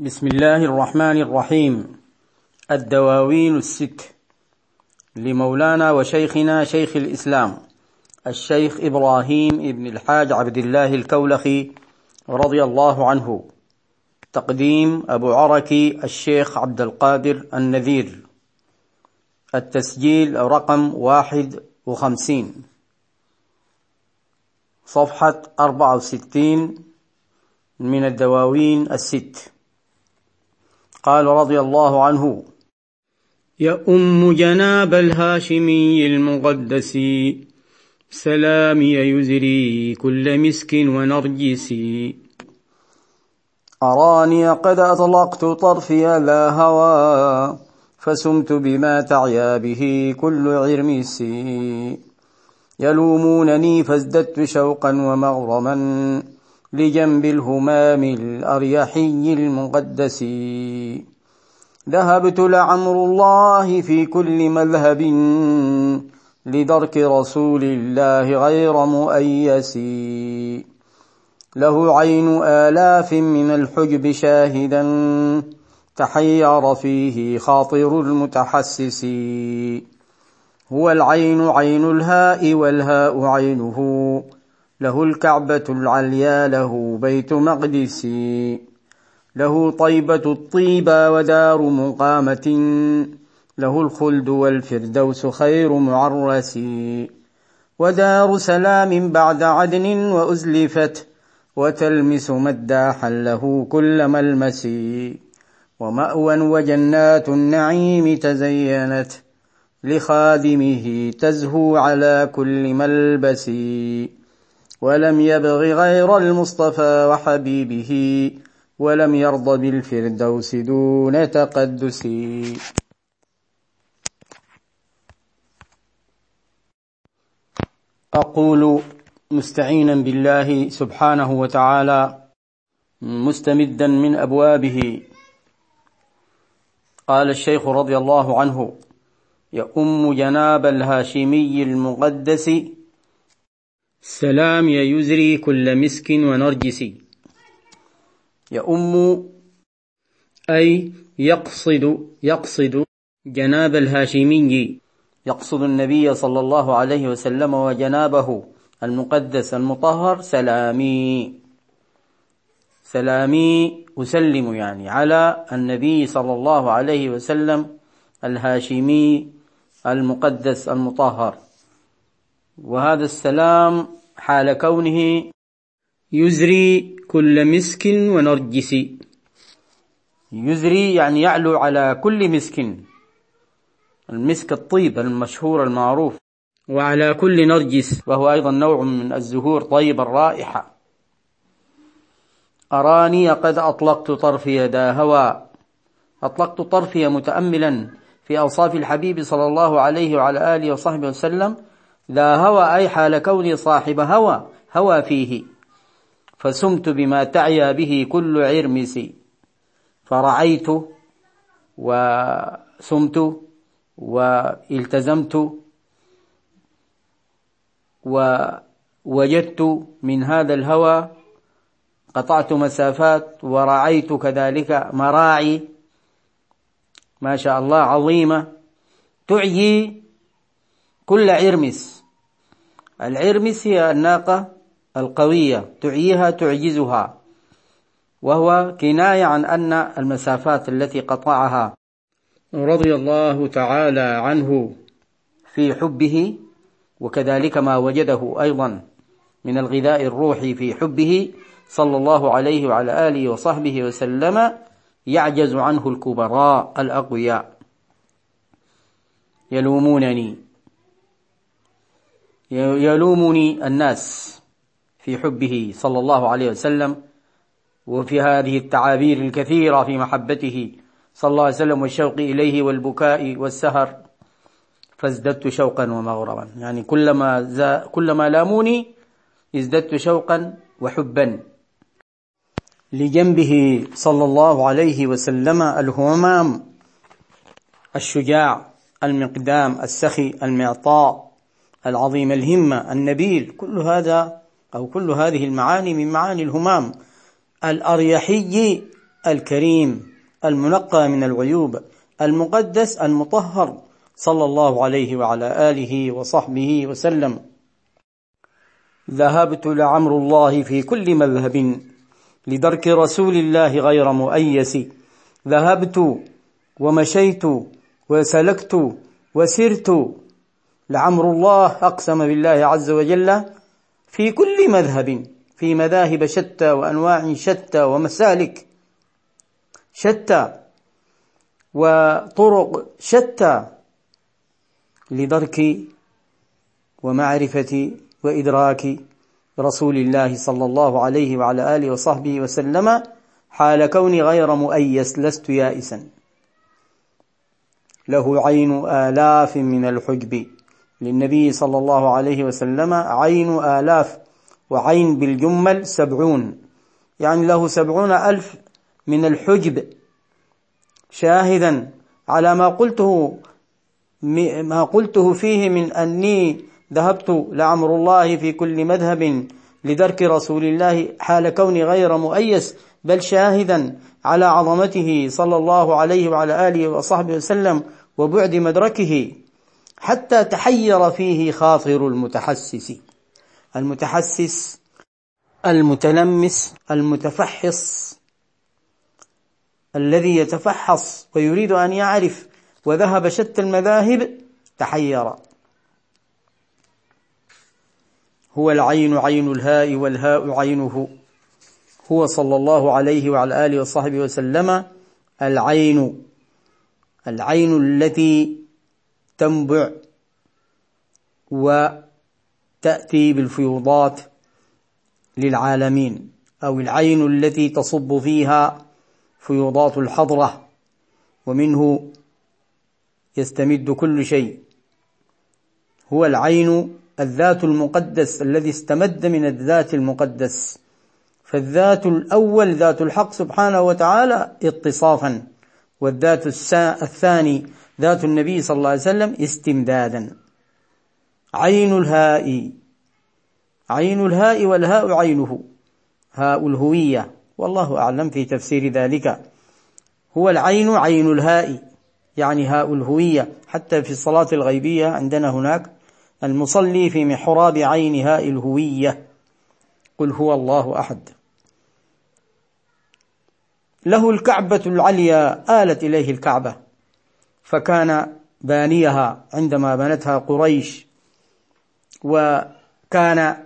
بسم الله الرحمن الرحيم. الدواوين الست. لمولانا وشيخنا شيخ الإسلام الشيخ إبراهيم ابن الحاج عبد الله الكولخي رضي الله عنه. تقديم أبو عركي الشيخ عبد القادر النذير. التسجيل رقم واحد وخمسين. صفحة أربعة وستين من الدواوين الست. قال رضي الله عنه. يؤم جناب الهاشمي المقدس سلامي يزري كل مسك ونرجس. أراني قد أطلقت طرفي لا هوى فسمت بما تعيا به كل عرمس. يلومونني فازددت شوقا ومغرما. لجنب الهمام الأريحي المقدس. ذهبت لعمر الله في كل مذهب لدرك رسول الله غير مؤيس. له عين آلاف من الحجب شاهدا تحير فيه خاطر المتحسس. هو العين عين الهاء والهاء عينه. له الكعبة العليا له بيت مقدس له طيبة الطيبة ودار مقامة له الخلد والفردوس خير معرس ودار سلام بعد عدن وأزلفت وتلمس مداحا له كل ملمس ومأوى وجنات النعيم تزينت لخادمه تزهو على كل ملبس. ولم يبغ غير المصطفى وحبيبه ولم يرض بالفردوس دون تقدس. أقول مستعينا بالله سبحانه وتعالى مستمدا من أبوابه. قال الشيخ رضي الله عنه يؤم جناب الهاشمي المقدس سلام يزري كل مسك ونرجس يؤم أي يقصد يقصد جناب الهاشمي. يقصد النبي صلى الله عليه وسلم وجنابه المقدس المطهر سلامي. سلامي أسلم يعني على النبي صلى الله عليه وسلم الهاشمي المقدس المطهر. وهذا السلام حال كونه يزري كل مسك ونرجس. يزري يعني يعلو على كل مسك. المسك الطيب المشهور المعروف. وعلى كل نرجس. وهو أيضا نوع من الزهور طيب الرائحة. أراني قد أطلقت طرفي دا هوى. أطلقت طرفي متأملا في أوصاف الحبيب صلى الله عليه وعلى آله وصحبه وسلم لا هوى أي حال كوني صاحب هوى هوى فيه. فسمت بما تعيا به كل عرمس. فرعيت وسمت والتزمت ووجدت من هذا الهوى قطعت مسافات ورعيت كذلك مراعي ما شاء الله عظيمة تعيي كل عرمس. العرمس هي الناقة القوية تعييها تعجزها. وهو كناية عن أن المسافات التي قطعها رضي الله تعالى عنه في حبه وكذلك ما وجده أيضا من الغذاء الروحي في حبه صلى الله عليه وعلى آله وصحبه وسلم يعجز عنه الكبراء الأقوياء. يلومونني. يلومني الناس في حبه صلى الله عليه وسلم وفي هذه التعابير الكثيرة في محبته صلى الله عليه وسلم والشوق إليه والبكاء والسهر فازددت شوقا ومغرما يعني كلما زا كلما لاموني ازددت شوقا وحبا. لجنبه صلى الله عليه وسلم الهمام الشجاع المقدام السخي المعطاء العظيم الهمة النبيل كل هذا أو كل هذه المعاني من معاني الهمام الأريحي الكريم المنقى من العيوب المقدس المطهر صلى الله عليه وعلى آله وصحبه وسلم. ذهبت لعمر الله في كل مذهب لدرك رسول الله غير مؤيس. ذهبت ومشيت وسلكت وسرت لعمر الله أقسم بالله عز وجل في كل مذهب في مذاهب شتى وأنواع شتى ومسالك شتى وطرق شتى لدرك ومعرفة وإدراك رسول الله صلى الله عليه وعلى آله وصحبه وسلم حال كوني غير مؤيس لست يائسا. له عين آلاف من الحجب. للنبي صلى الله عليه وسلم عين آلاف وعين بالجمل سبعون. يعني له سبعون ألف من الحجب. شاهدا على ما قلته ما قلته فيه من أني ذهبت لعمر الله في كل مذهب لدرك رسول الله حال كوني غير مؤيس بل شاهدا على عظمته صلى الله عليه وعلى آله وصحبه وسلم وبعد مدركه. حتى تحير فيه خاطر المتحسس. المتحسس المتلمس المتفحص. الذي يتفحص ويريد أن يعرف وذهب شتى المذاهب تحير. هو العين عين الهاء والهاء عينه. هو صلى الله عليه وعلى آله وصحبه وسلم العين. العين التي تنبع وتأتي بالفيوضات للعالمين أو العين التي تصب فيها فيوضات الحضرة ومنه يستمد كل شيء. هو العين الذات المقدس الذي استمد من الذات المقدس. فالذات الأول ذات الحق سبحانه وتعالى اتصافا. والذات الثاني ذات النبي صلى الله عليه وسلم استمدادا. عين الهاء عين الهاء والهاء عينه. هاء الهوية والله أعلم في تفسير ذلك. هو العين عين الهاء يعني هاء الهوية. حتى في الصلاة الغيبية عندنا هناك المصلي في محراب عين هاء الهوية. قل هو الله أحد. له الكعبة العليا آلت إليه الكعبة. فكان بانيها عندما بنتها قريش وكان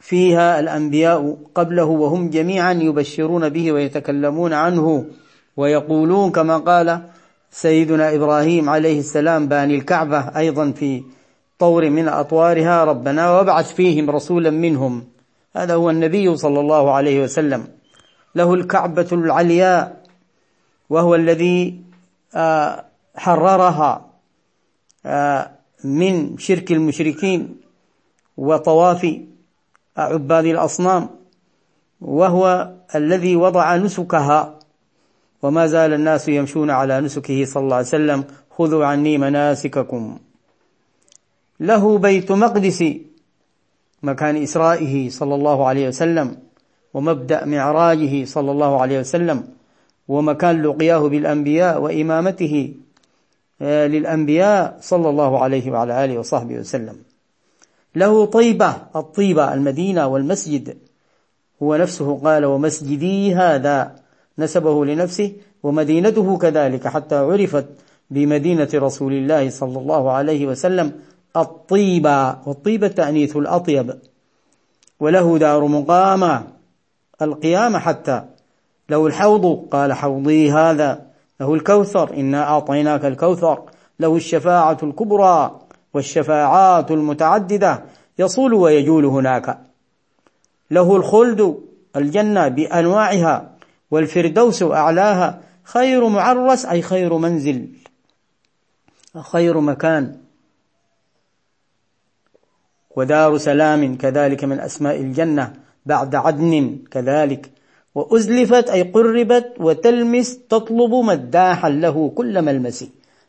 فيها الأنبياء قبله وهم جميعا يبشرون به ويتكلمون عنه ويقولون كما قال سيدنا إبراهيم عليه السلام باني الكعبة أيضا في طور من أطوارها ربنا وابعث فيهم رسولا منهم. هذا هو النبي صلى الله عليه وسلم. له الكعبة العلياء وهو الذي حررها آه، من شرك المشركين وطواف عباد الأصنام وهو الذي وضع نسكها. وما زال الناس يمشون على نسكه صلى الله عليه وسلم خذوا عني مناسككم. له بيت مقدس مكان إسرائه صلى الله عليه وسلم ومبدأ معراجه صلى الله عليه وسلم. ومكان لقياه بالأنبياء وإمامته آه، للأنبياء صلى الله عليه وعلى آله وصحبه وسلم. له طيبة الطيبة المدينة والمسجد. هو نفسه قال ومسجدي هذا. نسبه لنفسه ومدينته كذلك. حتى عرفت بمدينة رسول الله صلى الله عليه وسلم الطيبة والطيبة تأنيث الأطيب. وله دار مقامة القيامة حتى له الحوض. قال حوضي هذا له الكوثر. إنا أعطيناك الكوثر. له الشفاعة الكبرى والشفاعات المتعددة. يصول ويجول هناك. له الخلد الجنة بأنواعها والفردوس أعلاها. خير معرس أي خير منزل. خير مكان. ودار سلام كذلك من أسماء الجنة بعد عدن كذلك. وأزلفت أي قربت وتلمس تطلب مداحا له كل ملمس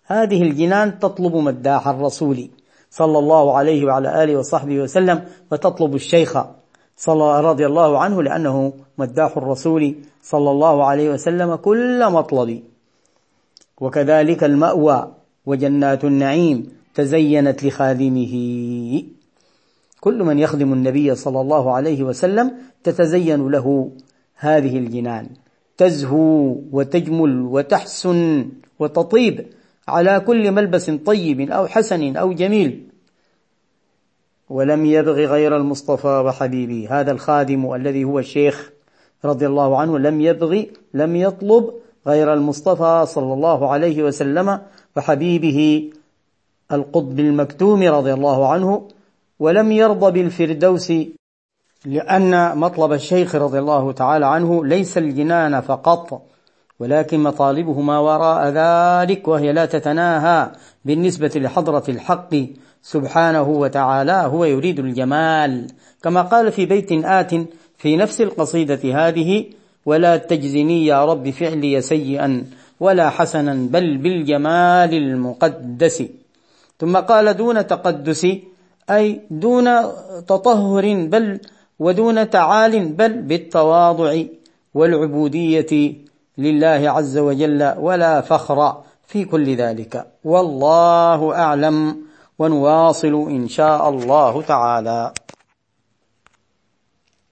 هذه الجنان تطلب مداح الرسول صلى الله عليه وعلى آله وصحبه وسلم وتطلب الشيخ صلى رضي الله عنه لأنه مداح الرسول صلى الله عليه وسلم كل مطلب. وكذلك المأوى وجنات النعيم تزينت لخادمه. كل من يخدم النبي صلى الله عليه وسلم تتزين له هذه الجنان. تزهو وتجمل وتحسن وتطيب على كل ملبس طيب أو حسن أو جميل. ولم يبغ غير المصطفى وحبيبي. هذا الخادم الذي هو الشيخ رضي الله عنه لم يبغ لم يطلب غير المصطفى صلى الله عليه وسلم وحبيبه القطب المكتوم رضي الله عنه. ولم يرضى بالفردوس لأن مطلب الشيخ رضي الله تعالى عنه ليس الجنان فقط ولكن مطالبه ما وراء ذلك وهي لا تتناهى بالنسبة لحضرة الحق سبحانه وتعالى هو يريد الجمال. كما قال في بيت آت في نفس القصيدة هذه ولا تجزني يا رب فعلي سيئا ولا حسنا بل بالجمال المقدس. ثم قال دون تقدس أي دون تطهر بل ودون تعال بل بالتواضع والعبودية لله عز وجل ولا فخر في كل ذلك. والله أعلم ونواصل إن شاء الله تعالى.